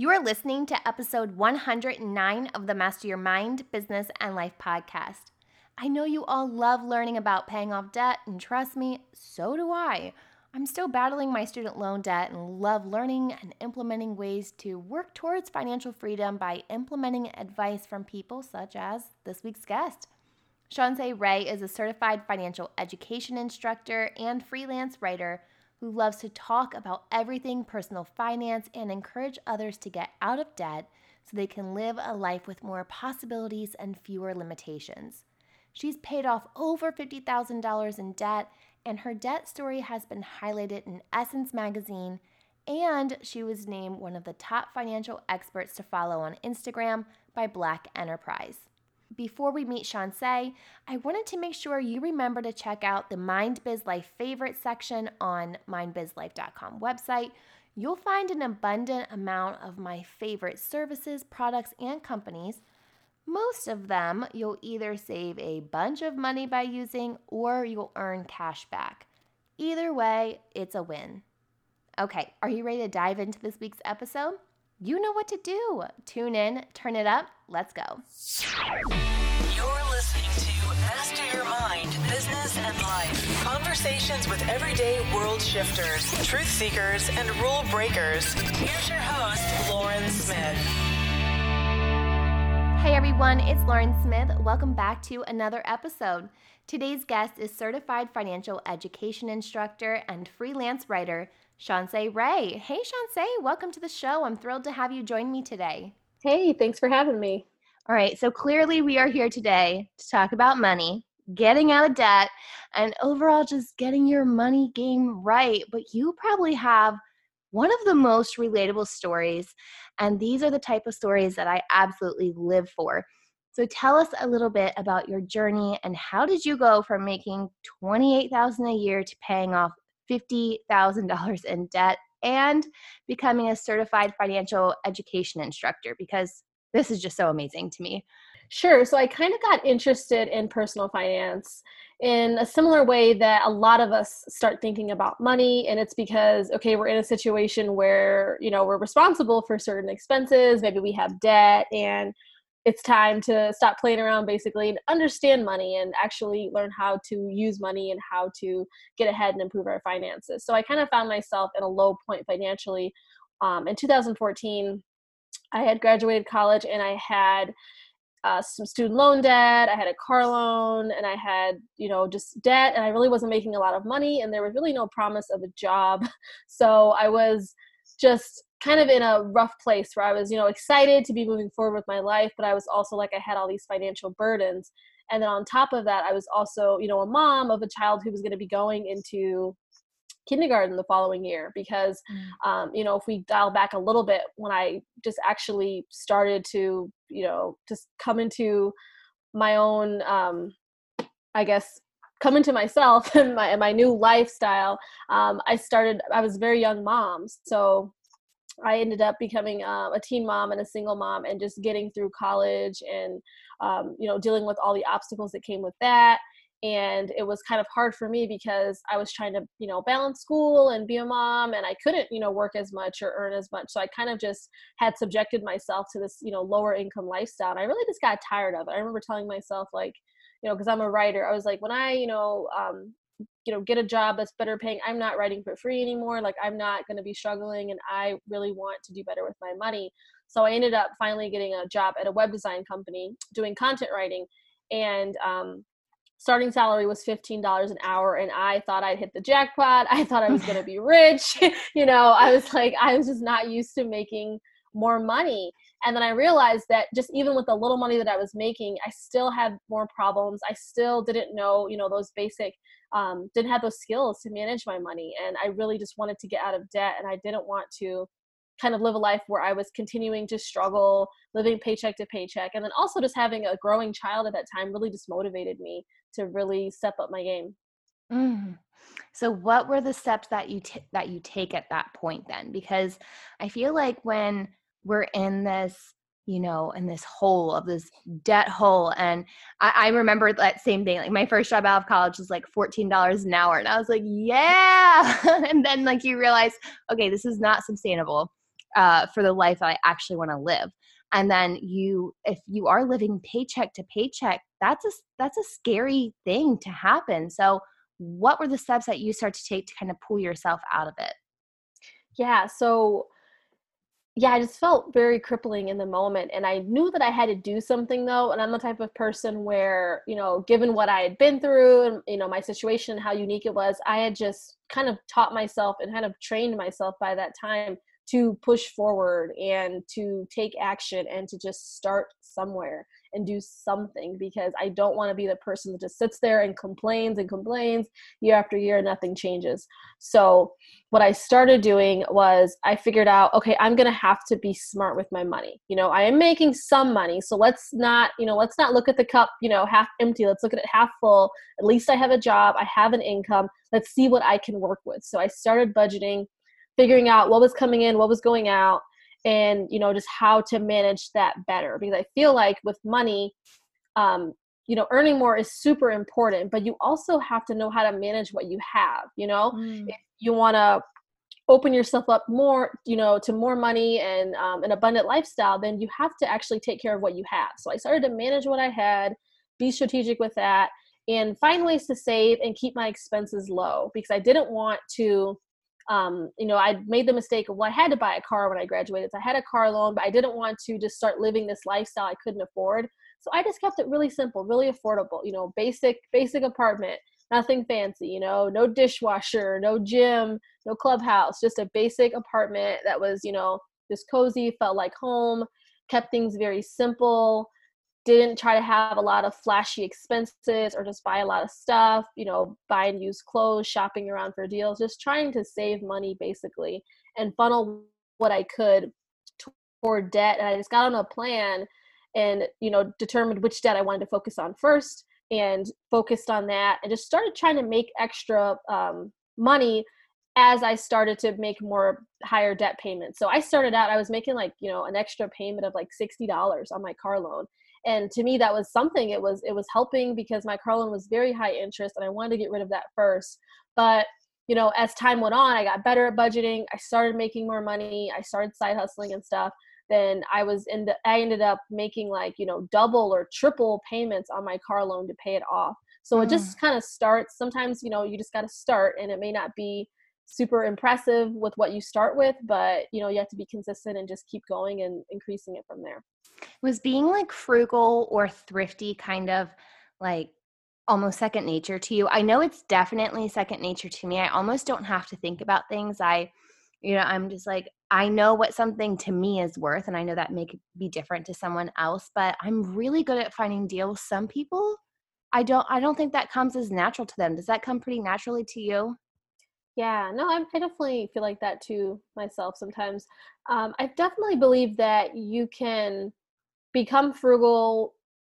You are listening to episode 109 of the Master Your Mind, Business, and Life podcast. I know you all love learning about paying off debt, and trust me, so do I. I'm still battling my student loan debt and love learning and implementing ways to work towards financial freedom by implementing advice from people such as this week's guest. Chonce Ray is a certified financial education instructor and freelance writer who loves to talk about everything personal finance and encourage others to get out of debt so they can live a life with more possibilities and fewer limitations. She's paid off over $50,000 in debt, and her debt story has been highlighted in Essence magazine, and she was named one of the top financial experts to follow on Instagram by Black Enterprise. Before we meet Chonce, I wanted to make sure you remember to check out the Mind Biz Life favorites section on mindbizlife.com website. You'll find an abundant amount of my favorite services, products, and companies. Most of them you'll either save a bunch of money by using or you'll earn cash back. Either way, it's a win. Okay, are you ready to dive into this week's episode? You know what to do. Tune in, turn it up, let's go. You're listening to Master Your Mind, Business and Life. Conversations with everyday world shifters, truth seekers, and rule breakers. Here's your host, Lauren Smith. Hey everyone, it's Lauren Smith. Welcome back to another episode. Today's guest is certified financial education instructor and freelance writer Chonce Ray. Hey, Chonce, welcome to the show. I'm thrilled to have you join me today. Hey, thanks for having me. All right, so clearly we are here today to talk about money, getting out of debt, and overall just getting your money game right. But you probably have one of the most relatable stories, and these are the type of stories that I absolutely live for. So tell us a little bit about your journey and how did you go from making 28,000 a year to paying off $50,000 in debt and becoming a certified financial education instructor because this is just so amazing to me. Sure. So I kind of got interested in personal finance in a similar way that a lot of us start thinking about money and it's because okay we're in a situation where you know we're responsible for certain expenses maybe we have debt and it's time to stop playing around basically and understand money and actually learn how to use money and how to get ahead and improve our finances. So I kind of found myself in a low point financially. Um, in 2014, I had graduated college and I had uh, some student loan debt, I had a car loan, and I had, you know, just debt, and I really wasn't making a lot of money, and there was really no promise of a job. So I was just kind of in a rough place where I was, you know, excited to be moving forward with my life, but I was also like I had all these financial burdens. And then on top of that, I was also, you know, a mom of a child who was going to be going into kindergarten the following year because mm. um, you know if we dial back a little bit when i just actually started to you know just come into my own um, i guess come into myself and my, and my new lifestyle um, i started i was a very young mom so I ended up becoming uh, a teen mom and a single mom and just getting through college and, um, you know, dealing with all the obstacles that came with that. And it was kind of hard for me because I was trying to, you know, balance school and be a mom and I couldn't, you know, work as much or earn as much. So I kind of just had subjected myself to this, you know, lower income lifestyle. And I really just got tired of it. I remember telling myself, like, you know, because I'm a writer, I was like, when I, you know, um, you know get a job that's better paying i'm not writing for free anymore like i'm not going to be struggling and i really want to do better with my money. So i ended up finally getting a job at a web design company doing content writing and um, starting salary was $15 an hour and i thought i'd hit the jackpot i thought i was going to be rich you know i was like i was just not used to making more money. And then i realized that just even with the little money that i was making i still had more problems i still didn't know you know those basic um, didn't have those skills to manage my money and i really just wanted to get out of debt and i didn't want to kind of live a life where i was continuing to struggle living paycheck to paycheck and then also just having a growing child at that time really just motivated me to really step up my game mm. so what were the steps that you t- that you take at that point then because i feel like when we're in this you know, in this hole of this debt hole. And I, I, remember that same thing. Like my first job out of college was like $14 an hour. And I was like, yeah. and then like you realize, okay, this is not sustainable. uh, for the life that I actually want to live. And then you, if you are living paycheck to paycheck, that's a that's a scary thing to happen. So, what were the steps that you start to take to kind of pull yourself out of it? Yeah. So yeah, I just felt very crippling in the moment. And I knew that I had to do something though. And I'm the type of person where, you know, given what I had been through and, you know, my situation, how unique it was, I had just kind of taught myself and kind of trained myself by that time to push forward and to take action and to just start somewhere and do something because I don't want to be the person that just sits there and complains and complains year after year and nothing changes. So, what I started doing was I figured out, okay, I'm going to have to be smart with my money. You know, I am making some money. So, let's not, you know, let's not look at the cup, you know, half empty. Let's look at it half full. At least I have a job, I have an income. Let's see what I can work with. So, I started budgeting, figuring out what was coming in, what was going out and you know just how to manage that better because i feel like with money um you know earning more is super important but you also have to know how to manage what you have you know mm. if you want to open yourself up more you know to more money and um, an abundant lifestyle then you have to actually take care of what you have so i started to manage what i had be strategic with that and find ways to save and keep my expenses low because i didn't want to um, you know, I made the mistake of, well, I had to buy a car when I graduated. So I had a car loan, but I didn't want to just start living this lifestyle I couldn't afford. So I just kept it really simple, really affordable, you know, basic, basic apartment, nothing fancy, you know, no dishwasher, no gym, no clubhouse, just a basic apartment that was, you know, just cozy, felt like home, kept things very simple didn't try to have a lot of flashy expenses or just buy a lot of stuff, you know, buy and use clothes, shopping around for deals, just trying to save money basically and funnel what I could toward debt. And I just got on a plan and, you know, determined which debt I wanted to focus on first and focused on that and just started trying to make extra um, money as I started to make more higher debt payments. So I started out, I was making like, you know, an extra payment of like $60 on my car loan and to me that was something it was it was helping because my car loan was very high interest and i wanted to get rid of that first. But you know as time went on i got better at budgeting i started making more money i started side hustling and stuff then i was in the i ended up making like you know double or triple payments on my car loan to pay it off. So it just mm. kind of starts sometimes you know you just got to start and it may not be super impressive with what you start with but you know you have to be consistent and just keep going and increasing it from there was being like frugal or thrifty kind of like almost second nature to you? I know it's definitely second nature to me. I almost don't have to think about things. I, you know, I'm just like, I know what something to me is worth, and I know that may be different to someone else, but I'm really good at finding deals. Some people, I don't, I don't think that comes as natural to them. Does that come pretty naturally to you? Yeah, no, I, I definitely feel like that too myself sometimes. Um, I definitely believe that you can become frugal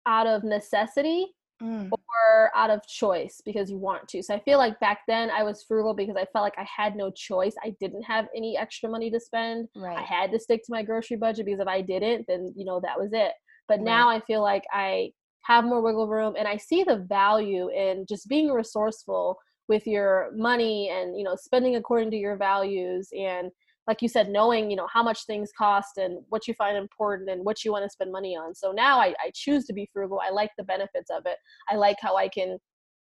out of necessity mm. or out of choice because you want to. So I feel like back then I was frugal because I felt like I had no choice. I didn't have any extra money to spend. Right. I had to stick to my grocery budget because if I didn't, then you know that was it. But right. now I feel like I have more wiggle room and I see the value in just being resourceful with your money and you know spending according to your values and like you said, knowing, you know, how much things cost and what you find important and what you want to spend money on. So now I, I choose to be frugal. I like the benefits of it. I like how I can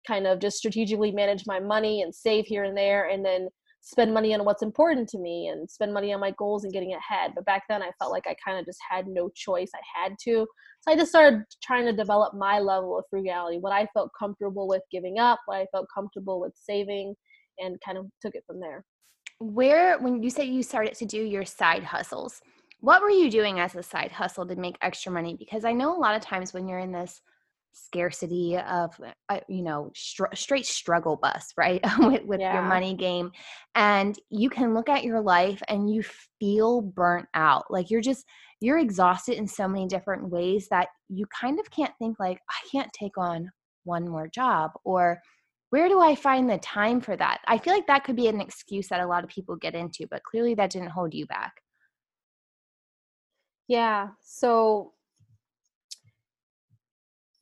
kind of just strategically manage my money and save here and there and then spend money on what's important to me and spend money on my goals and getting ahead. But back then I felt like I kind of just had no choice. I had to. So I just started trying to develop my level of frugality, what I felt comfortable with giving up, what I felt comfortable with saving, and kind of took it from there where when you say you started to do your side hustles what were you doing as a side hustle to make extra money because i know a lot of times when you're in this scarcity of uh, you know str- straight struggle bus right with, with yeah. your money game and you can look at your life and you feel burnt out like you're just you're exhausted in so many different ways that you kind of can't think like i can't take on one more job or where do I find the time for that? I feel like that could be an excuse that a lot of people get into, but clearly that didn't hold you back. Yeah. So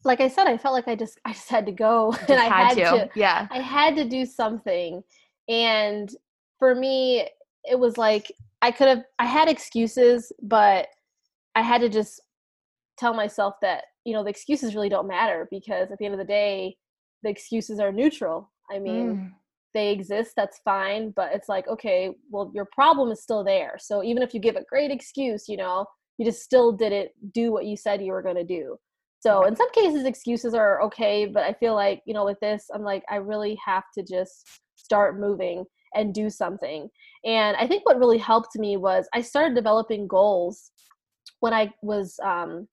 like I said, I felt like I just I just had to go and I had, had to. to. Yeah. I had to do something. And for me, it was like I could have I had excuses, but I had to just tell myself that, you know, the excuses really don't matter because at the end of the day, the excuses are neutral. I mean, mm. they exist, that's fine, but it's like, okay, well, your problem is still there. So even if you give a great excuse, you know, you just still didn't do what you said you were going to do. So in some cases excuses are okay, but I feel like, you know, with this, I'm like I really have to just start moving and do something. And I think what really helped me was I started developing goals when I was um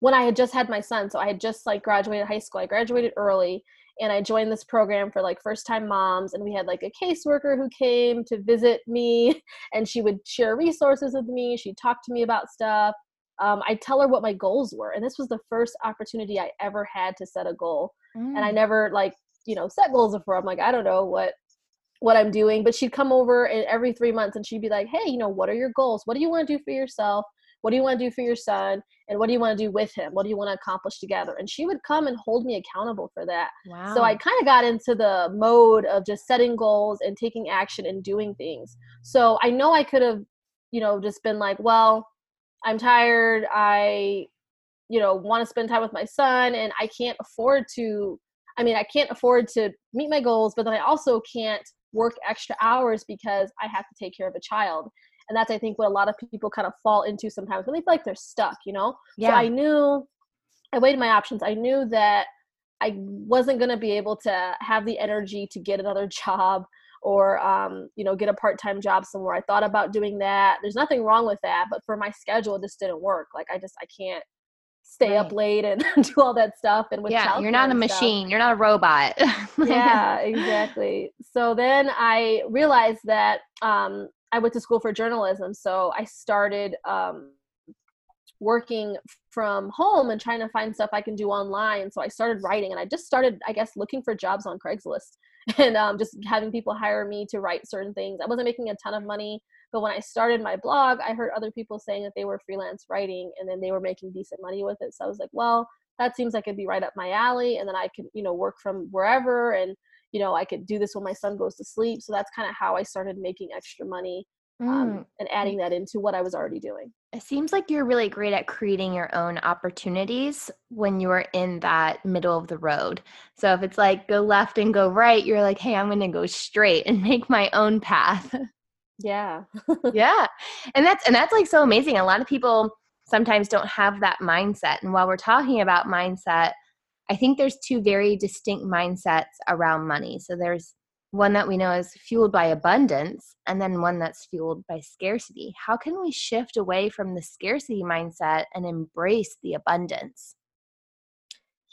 when I had just had my son. So I had just like graduated high school. I graduated early and I joined this program for like first time moms and we had like a caseworker who came to visit me and she would share resources with me. She'd talk to me about stuff um, I tell her what my goals were. And this was the first opportunity I ever had to set a goal. Mm. And I mm. never like, you know, set goals before. I'm like, I don't know what what I'm doing. But she'd come over and every three months and she'd be like, Hey, you know, what are your goals? What do you want to do for yourself? What do you want to do for your son? And what do you want to do with him? What do you want to accomplish together? And she would come and hold me accountable for that. Wow. So I kind of got into the mode of just setting goals and taking action and doing things. So I know I could have, you know, just been like, well, I'm tired. I, you know, want to spend time with my son and I can't afford to, I mean, I can't afford to meet my goals, but then I also can't work extra hours because I have to take care of a child. And that's, I think, what a lot of people kind of fall into sometimes when they feel like they're stuck, you know? Yeah. So I knew, I weighed my options. I knew that I wasn't going to be able to have the energy to get another job or um, you know get a part-time job somewhere i thought about doing that there's nothing wrong with that but for my schedule it just didn't work like i just i can't stay right. up late and do all that stuff and with yeah you're not a machine stuff. you're not a robot yeah exactly so then i realized that um, i went to school for journalism so i started um, working from home and trying to find stuff i can do online so i started writing and i just started i guess looking for jobs on craigslist and um, just having people hire me to write certain things. I wasn't making a ton of money, but when I started my blog, I heard other people saying that they were freelance writing and then they were making decent money with it. So I was like, well, that seems like it'd be right up my alley, and then I could, you know, work from wherever, and you know, I could do this when my son goes to sleep. So that's kind of how I started making extra money um, mm. and adding that into what I was already doing. It seems like you're really great at creating your own opportunities when you're in that middle of the road. So if it's like go left and go right, you're like, hey, I'm going to go straight and make my own path. Yeah. yeah. And that's and that's like so amazing. A lot of people sometimes don't have that mindset. And while we're talking about mindset, I think there's two very distinct mindsets around money. So there's one that we know is fueled by abundance and then one that's fueled by scarcity. How can we shift away from the scarcity mindset and embrace the abundance?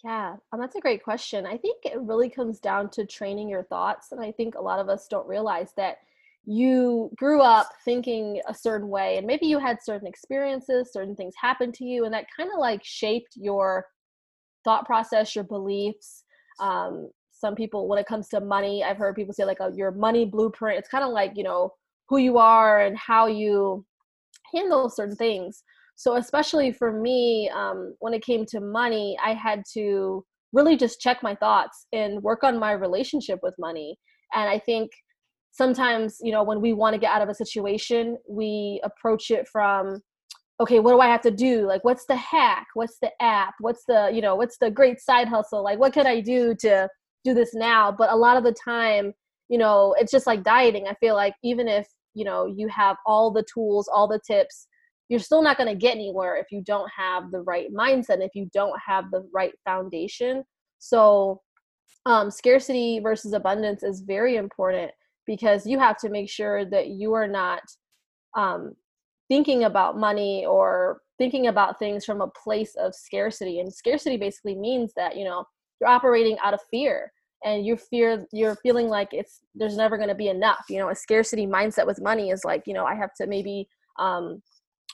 Yeah, um, that's a great question. I think it really comes down to training your thoughts. And I think a lot of us don't realize that you grew up thinking a certain way, and maybe you had certain experiences, certain things happened to you, and that kind of like shaped your thought process, your beliefs. Um, some people when it comes to money i've heard people say like oh, your money blueprint it's kind of like you know who you are and how you handle certain things so especially for me um, when it came to money i had to really just check my thoughts and work on my relationship with money and i think sometimes you know when we want to get out of a situation we approach it from okay what do i have to do? Like what's the hack? What's the app? What's the you know what's the great side hustle? Like what can i do to do this now? But a lot of the time you know it's just like dieting. I feel like even if you know you have all the tools all the tips you're still not going to get anywhere if you don't have the right mindset if you don't have the right foundation. So um, scarcity versus abundance is very important because you have to make sure that you are not um, thinking about money or thinking about things from a place of scarcity and scarcity basically means that you know you're operating out of fear and you fear you're feeling like it's there's never going to be enough you know a scarcity mindset with money is like you know i have to maybe um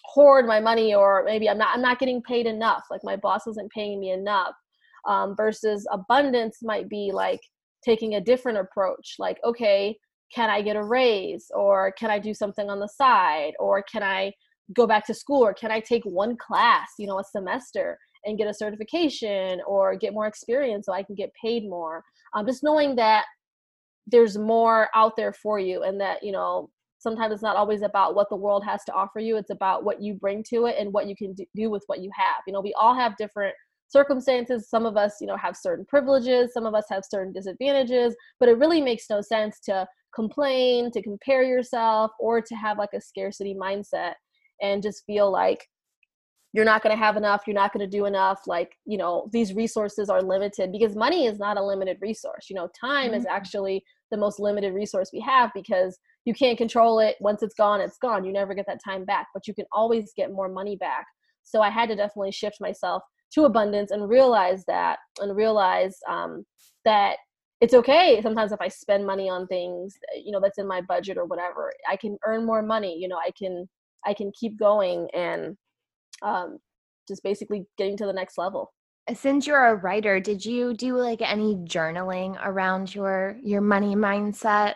hoard my money or maybe i'm not i'm not getting paid enough like my boss isn't paying me enough um, versus abundance might be like taking a different approach like okay can i get a raise? Or can i do something on the side? Or can i go back to school? Or can i take one class you know a semester and get a certification or get more experience so I can get paid more. Um, just knowing that there's more out there for you and that, you know, sometimes it's not always about what the world has to offer you. It's about what you bring to it and what you can do with what you have. You know we all have different circumstances. Some of us you know have certain privileges. Some of us have certain disadvantages. But it really makes no sense to complain to compare yourself or to have like a scarcity mindset and just feel like you're not going to have enough you're not going to do enough like you know these resources are limited because money is not a limited resource you know time mm-hmm. is actually the most limited resource we have because you can't control it. Once it's gone it's gone. You never get that time back but you can always get more money back. So i had to definitely shift myself to abundance and realize that and realize um, that it's okay sometimes if i spend money on things you know that's in my budget or whatever i can earn more money you know i can i can keep going and um, just basically getting to the next level. Since you're a writer did you do like any journaling around your your money mindset?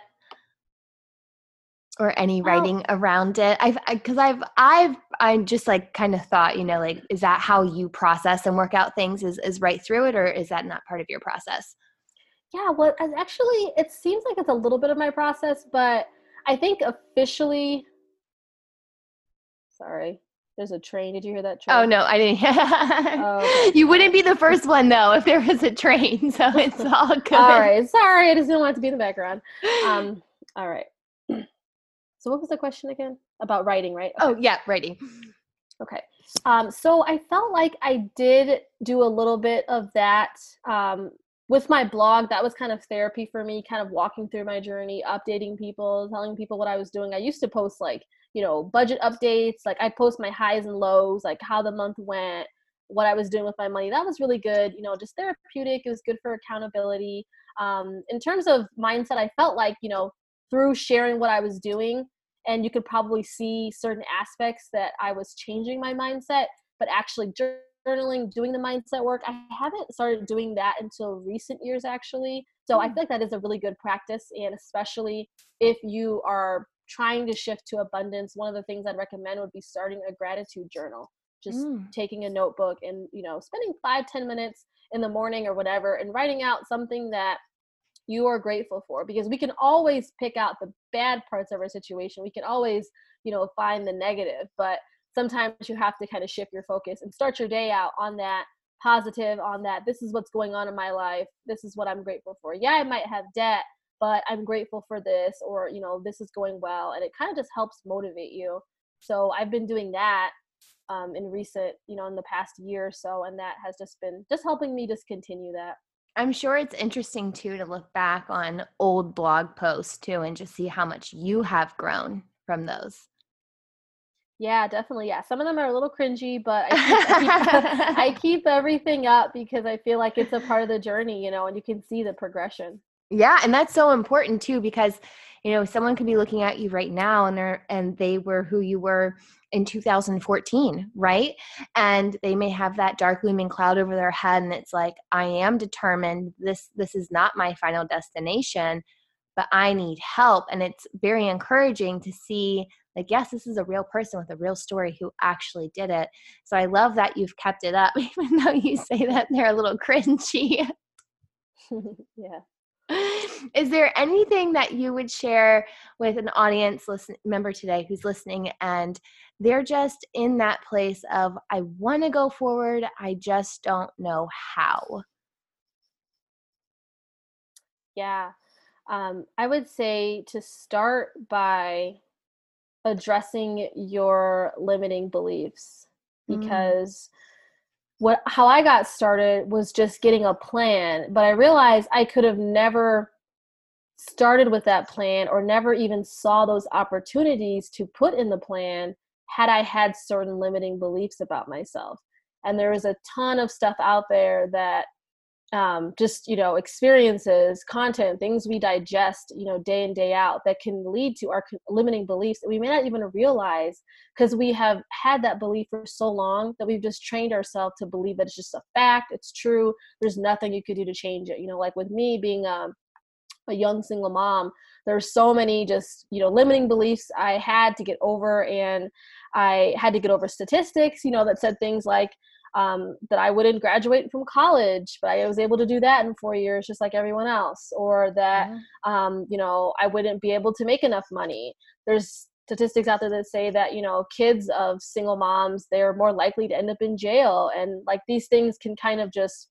Or any writing oh. around it? I've because i've i've i just like kind of thought you know like is that how you process and work out things is is right through it or is that not part of your process yeah well actually it seems like it's a little bit of my process but i think officially sorry there's a train. Did you hear that oh, train? Oh no, I didn't. oh, okay. You wouldn't be the first one though if there was a train, so it's all good. all right, sorry, I just didn't want it to be in the background. Um, all right. So what was the question again? About writing, right? Okay. Oh yeah, writing. Okay. Um, so I felt like I did do a little bit of that um, with my blog. That was kind of therapy for me, kind of walking through my journey, updating people, telling people what I was doing. I used to post like you know budget updates like i post my highs and lows like how the month went what i was doing with my money that was really good you know just therapeutic it was good for accountability um, in terms of mindset i felt like you know through sharing what i was doing and you could probably see certain aspects that i was changing my mindset but actually journaling doing the mindset work i haven't started doing that until recent years actually so i hmm. feel like that is a really good practice and especially if you are trying to shift to abundance, one of the things I'd recommend would be starting a gratitude journal. Just mm. taking a notebook and, you know, spending five ten minutes in the morning or whatever and writing out something that you are grateful for because we can always pick out the bad parts of our situation. We can always, you know, find the negative, but sometimes you have to kind of shift your focus and start your day out on that positive on that this is what's going on in my life. This is what i'm grateful for. Yeah i might have debt but i'm grateful for this or you know this is going well and it kind of just helps motivate you. So i've been doing that um, in recent you know in the past year or so and that has just been just helping me just continue that. I'm sure it's interesting too to look back on old blog posts too and just see how much you have grown from those yeah, definitely. Yeah, some of them are a little cringy, but I keep, I, keep, I keep, everything up because I feel like it's a part of the journey, you know, and you can see the progression. Yeah, and that's so important too because you know someone could be looking at you right now and they're and they were who you were in 2014 right and they may have that dark looming cloud over their head and it's like i am determined this this is not my final destination but i need help and it's very encouraging to see like yes this is a real person with a real story who actually did it so i love that you've kept it up even though you say that they're a little cringy. Yeah. Is there anything that you would share with an audience listen, member today who's listening and they're just in that place of i want to go forward i just don't know how yeah um, i would say to start by addressing your limiting beliefs mm. because mm what how I got started was just getting a plan, but I realized I could have never started with that plan or never even saw those opportunities to put in the plan had I had certain limiting beliefs about myself. And there is a ton of stuff out there that um, just you know experiences content things we digest you know day in day out that can lead to our limiting beliefs that we may not even realize because we have had that belief for so long that we've just trained ourselves to believe that it's just a fact it's true there's nothing you could do to change it. You know like with me being um, a young single mom there's so many just you know limiting beliefs i had to get over and i had to get over statistics you know that said things like um, that I wouldn't graduate from college, but I was able to do that in four years, just like everyone else, or that, um, you know, I wouldn't be able to make enough money. there's statistics out there that say that you know kids of single moms they're more likely to end up in jail and like these things can kind of just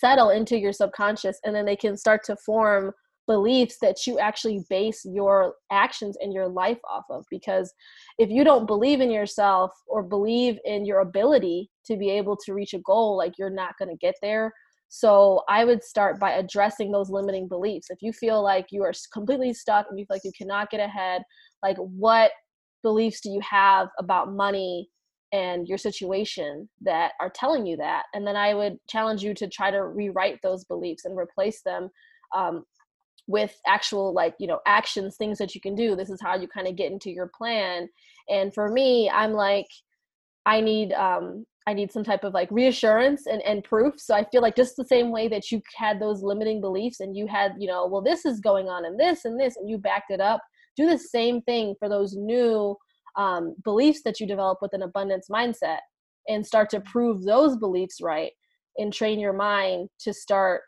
settle into your subconscious and then they can start to form beliefs that you actually base your actions and your life off of because if you don't believe in yourself or believe in your ability to be able to reach a goal like you're not going to get there. So i would start by addressing those limiting beliefs. If you feel like you are completely stuck and you feel like you cannot get ahead like what beliefs do you have about money and your situation that are telling you that? And then i would challenge you to try to rewrite those beliefs and replace them um, with actual like you know actions things that you can do this is how you kind of get into your plan. And for me i'm like i need um i need some type of like reassurance and, and proof. So i feel like just the same way that you had those limiting beliefs and you had you know well this is going on and this and this and you backed it up do the same thing for those new um, beliefs that you develop with an abundance mindset and start to prove those beliefs right and train your mind to start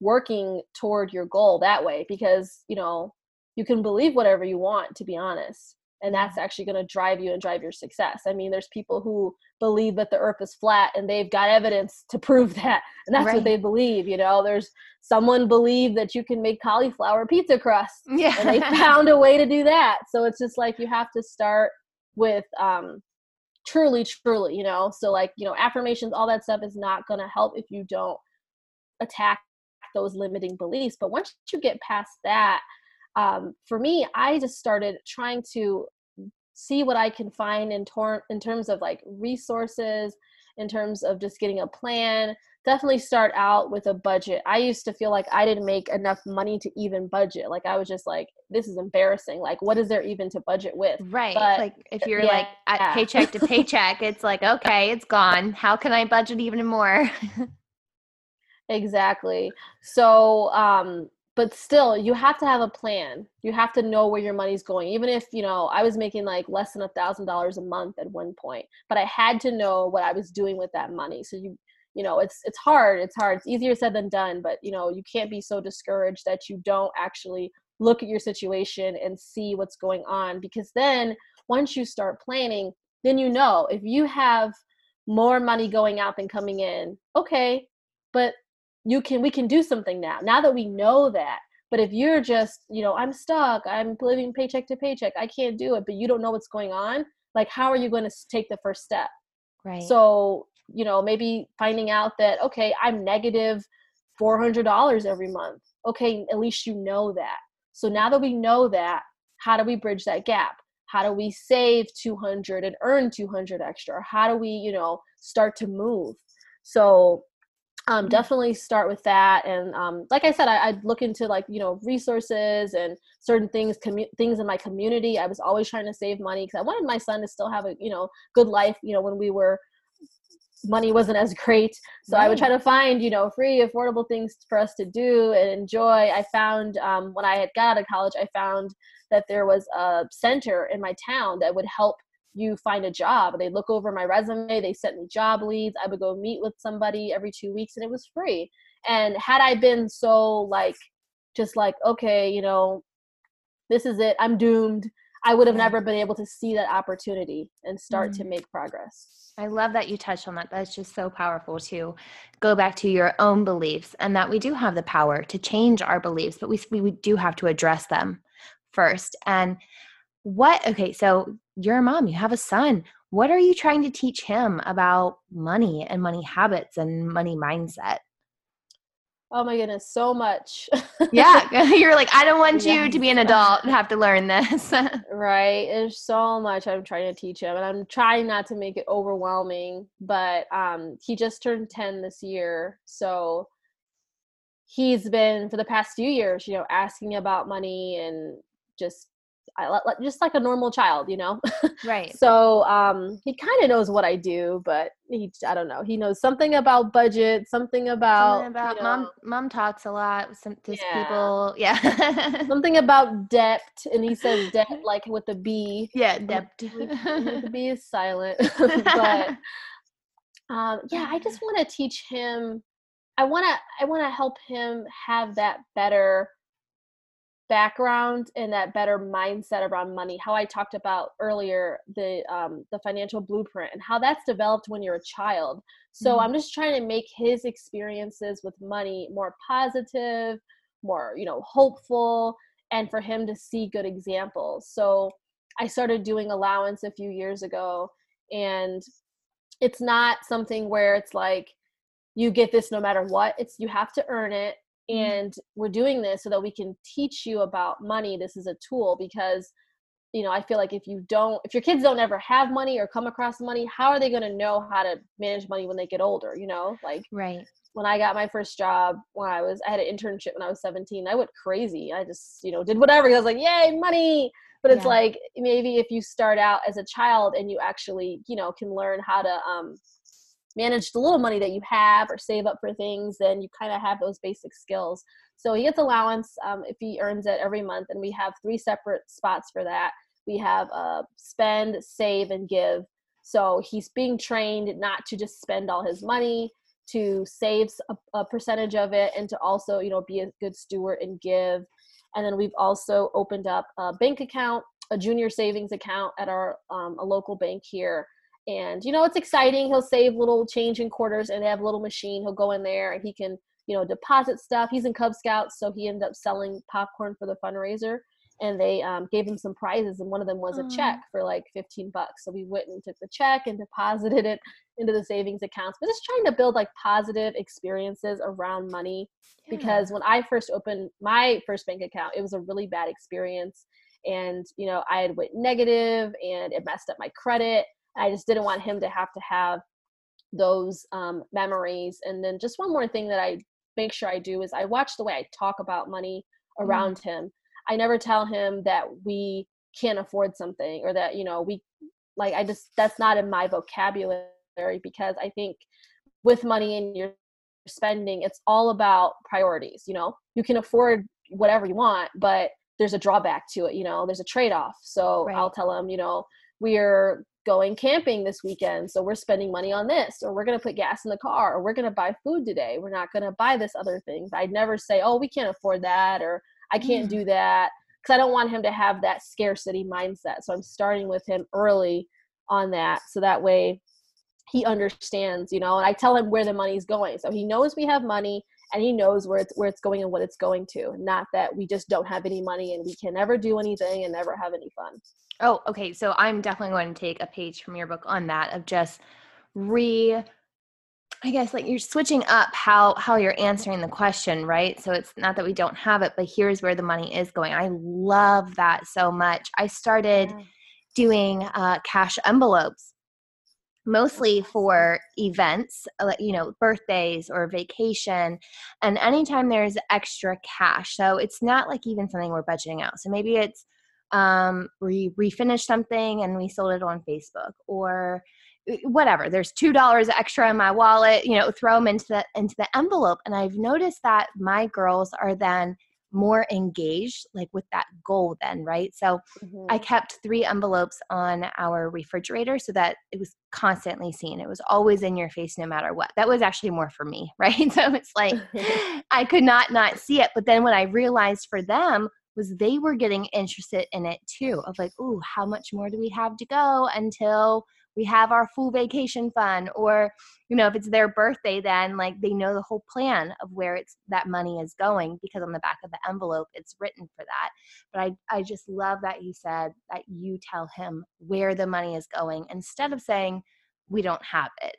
working toward your goal that way because you know you can believe whatever you want to be honest and that's actually going to drive you and drive your success. I mean there's people who believe that the earth is flat and they've got evidence to prove that and that's right. what they believe you know? There's someone believe that you can make cauliflower pizza crust yeah. and they found a way to do that. So it's just like you have to start with um truly truly you know? So like you know affirmations all that stuff is not going to help if you don't attack those limiting beliefs. But once you get past that, um, for me, I just started trying to see what I can find in, tor- in terms of like resources, in terms of just getting a plan. Definitely start out with a budget. I used to feel like I didn't make enough money to even budget. Like I was just like, this is embarrassing. Like, what is there even to budget with? Right. But, like if you're yeah, like at paycheck to paycheck, it's like, okay, it's gone. How can I budget even more? Exactly. So, um, but still, you have to have a plan. You have to know where your money's going. Even if, you know, I was making like less than a thousand dollars a month at one point, but I had to know what I was doing with that money. So you, you know, it's it's hard. It's hard. It's easier said than done, but you know, you can't be so discouraged that you don't actually look at your situation and see what's going on because then once you start planning, then you know if you have more money going out than coming in, okay, but you can we can do something now now that we know that. But if you're just you know i'm stuck i'm living paycheck to paycheck i can't do it but you don't know what's going on like how are you going to take the first step? Right. So you know maybe finding out that okay i'm negative $400 every month. Okay at least you know that. So now that we know that how do we bridge that gap? How do we save 200 and earn 200 extra? How do we you know start to move? So um, mm-hmm. definitely start with that and um, like i said I, would look into like you know resources and certain things commu- things in my community i was always trying to save money because i wanted my son to still have a you know good life you know when we were money wasn't as great so right. i would try to find you know free affordable things for us to do and enjoy i found um, when i had got out of college i found that there was a center in my town that would help you find a job. They look over my resume, they sent me job leads. I would go meet with somebody every two weeks and it was free. And had I been so like, just like, okay, you know, this is it, I'm doomed, I would have never been able to see that opportunity and start mm-hmm. to make progress. I love that you touched on that. That's just so powerful to go back to your own beliefs and that we do have the power to change our beliefs, but we, we do have to address them first. And what, okay, so you're a mom, you have a son. What are you trying to teach him about money and money habits and money mindset? Oh my goodness, so much. yeah, you're like, I don't want you to be an adult and have to learn this. right. There's so much I'm trying to teach him, and I'm trying not to make it overwhelming. But um, he just turned 10 this year, so he's been for the past few years, you know, asking about money and just just like a normal child, you know? Right. so um, he kind of knows what I do, but he, I don't know. He knows something about budget, something about, something about you know, mom. Mom talks a lot with some yeah. people. Yeah. something about debt, and he says debt like with the B. Yeah, debt. the B is silent, but um, yeah, I just want to teach him. I want to. I want to help him have that better background and that better mindset around money how i talked about earlier the um, the financial blueprint and how that's developed when you're a child so mm-hmm. i'm just trying to make his experiences with money more positive more you know hopeful and for him to see good examples so i started doing allowance a few years ago and it's not something where it's like you get this no matter what it's you have to earn it. And we're doing this so that we can teach you about money this is a tool because you know i feel like if you don't if your kids don't ever have money or come across money how are they going to know how to manage money when they get older you know? Like right. when i got my first job when i was i had an internship when i was 17 i went crazy. I just you know did whatever i was like yay money! But it's yeah. like maybe if you start out as a child and you actually you know can learn how to um manage the little money that you have or save up for things, then you kind of have those basic skills. So he gets allowance um, if he earns it every month, and we have three separate spots for that. We have uh, spend, save, and give. So he's being trained not to just spend all his money, to save a, a percentage of it, and to also, you know, be a good steward and give. And then we've also opened up a bank account, a junior savings account at our um, a local bank here and you know it's exciting. He'll save little change in quarters and have a little machine. He'll go in there and he can you know deposit stuff. He's in cub scouts so he ended up selling popcorn for the fundraiser. And they um, gave him some prizes and one of them was a check for like 15 bucks. So we went and took the check and deposited it into the savings accounts. But just trying to build like positive experiences around money yeah. because when i first opened my first bank account it was a really bad experience. And you know i had went negative and it messed up my credit I just didn't want him to have to have those um, memories. And then just one more thing that I make sure I do is I watch the way I talk about money mm-hmm. around mm. him. I never tell him that we can't afford something or that, you know, we like, I just, that's not in my vocabulary because I think with money and your spending, it's all about priorities. You know, you can afford whatever you want, but there's a drawback to it, you know, there's a trade off. So right. I'll tell him, you know, we're going camping this weekend so we're spending money on this or we're going to put gas in the car or we're going to buy food today. We're not going to buy this other thing. I'd never say oh we can't afford that or i can't mm. do that because i don't want him to have that scarcity mindset. So i'm starting with him early on that so that way he understands you know and i tell him where the money's going. So he knows we have money and he knows where it's where it's going and what it's going to not that we just don't have any money and we can never do anything and never have any fun Oh, okay. So I'm definitely going to take a page from your book on that of just re I guess like you're switching up how how you're answering the question, right? So it's not that we don't have it, but here's where the money is going. I love that so much. I started yeah. doing uh, cash envelopes mostly for events, uh, you know, birthdays or vacation, and anytime there's extra cash. So it's not like even something we're budgeting out. So maybe it's um, we refinished something and we sold it on Facebook or eh, whatever there's two dollars extra in my wallet you know throw them into the into the envelope and i've noticed that my girls are then more engaged like with that goal then right? So mm-hmm. i kept three envelopes on our refrigerator so that it was constantly seen. It was always in your face no matter what. That was actually more for me right? So it's like i could not not see it but then when i realized for them was they were getting interested in it too of like oh how much more do we have to go until we have our full vacation fun or you know if it's their birthday then like they know the whole plan of where it's that money is going because on the back of the envelope it's written for that. But i i just love that you said that you tell him where the money is going instead of saying we don't have it.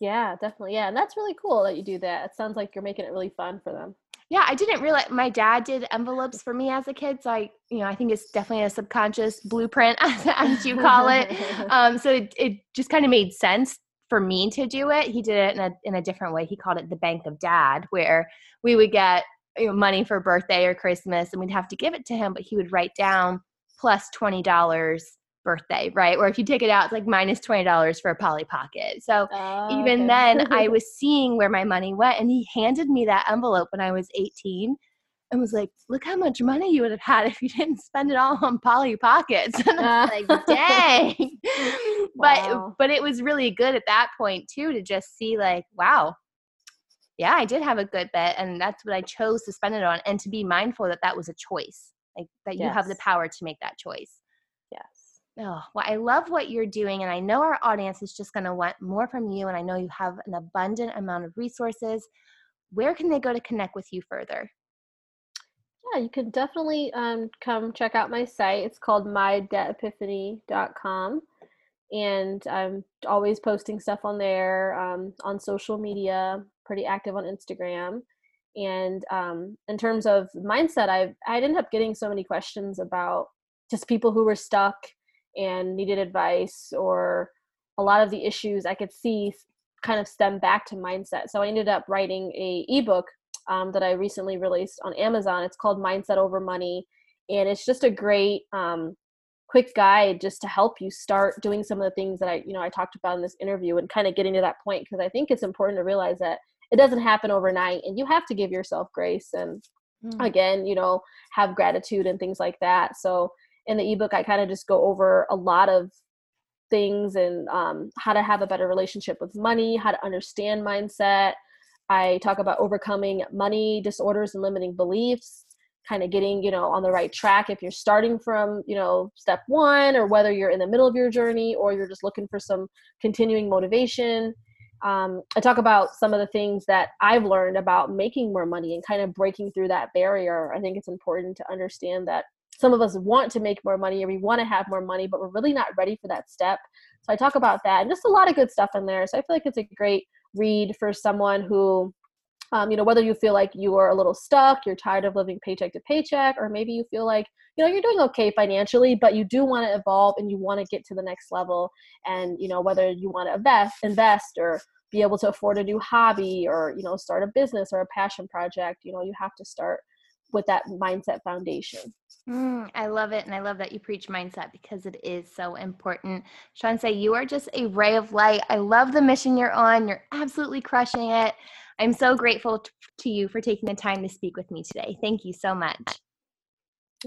Yeah definitely. Yeah and that's really cool that you do that. It sounds like you're making it really fun for them yeah, I didn't realize my dad did envelopes for me as a kid. So I, you know, I think it's definitely a subconscious blueprint, as, as you call it. um, so it, it just kind of made sense for me to do it. He did it in a in a different way. He called it the Bank of Dad, where we would get you know, money for birthday or Christmas, and we'd have to give it to him, but he would write down plus plus twenty dollars birthday, right? Or if you take it out, it's like minus $20 for a Polly Pocket. So oh, even okay. then, I was seeing where my money went. And he handed me that envelope when I was 18 and was like, look how much money you would have had if you didn't spend it all on Polly Pockets. And I was uh. like, dang. wow. But but it was really good at that point too to just see like, wow, Yeah, I did have a good bit, and that's what I chose to spend it on, and to be mindful that that was a choice, like that you have the power to make that choice. Oh, well, I love what you're doing, and I know our audience is just going to want more from you, and I know you have an abundant amount of resources. Where can they go to connect with you further? Yeah, you can definitely um, come check out my site. It's called mydebtepiphany.com. And I'm always posting stuff on there, um, on social media, pretty active on Instagram. And um, in terms of mindset, I I ended up getting so many questions about just people who were stuck and needed advice, or a lot of the issues I could see kind of stem back to mindset. So I ended up writing a ebook um, that I recently released on Amazon. It's called Mindset Over Money, and it's just a great um, quick guide just to help you start doing some of the things that I you know I talked about in this interview and kind of getting to that point because I think it's important to realize that it doesn't happen overnight and you have to give yourself grace and again you know have gratitude and things like that so in the ebook i kind of just go over a lot of things and um, how to have a better relationship with money how to understand mindset i talk about overcoming money disorders and limiting beliefs kind of getting you know on the right track if you're starting from you know step one or whether you're in the middle of your journey or you're just looking for some continuing motivation um, I talk about some of the things that I've learned about making more money and kind of breaking through that barrier. I think it's important to understand that some of us want to make more money or we want to have more money, but we're really not ready for that step. So I talk about that and just a lot of good stuff in there. So I feel like it's a great read for someone who, um, you know, whether you feel like you are a little stuck, you're tired of living paycheck to paycheck, or maybe you feel like, you know, you're doing okay financially, but you do want to evolve and you want to get to the next level. And, you know, whether you want to invest, invest or be able to afford a new hobby or, you know, start a business or a passion project, you know, you have to start with that mindset foundation. Mm, I love it. And I love that you preach mindset because it is so important. Chonce, you are just a ray of light. I love the mission you're on. You're absolutely crushing it. I'm so grateful t- to you for taking the time to speak with me today. Thank you so much.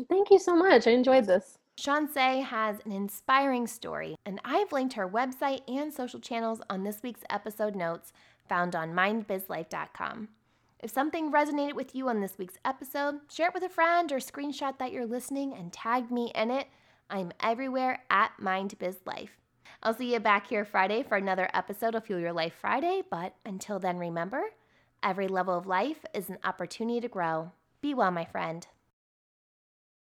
Thank you so much. I enjoyed this. Chonce has an inspiring story, and I've linked her website and social channels on this week's episode notes found on mindbizlife.com. If something resonated with you on this week's episode, share it with a friend or screenshot that you're listening and tag me in it. I'm everywhere at mindbizlife. I'll see you back here Friday for another episode of Fuel Your Life Friday, but until then, remember every level of life is an opportunity to grow. Be well, my friend.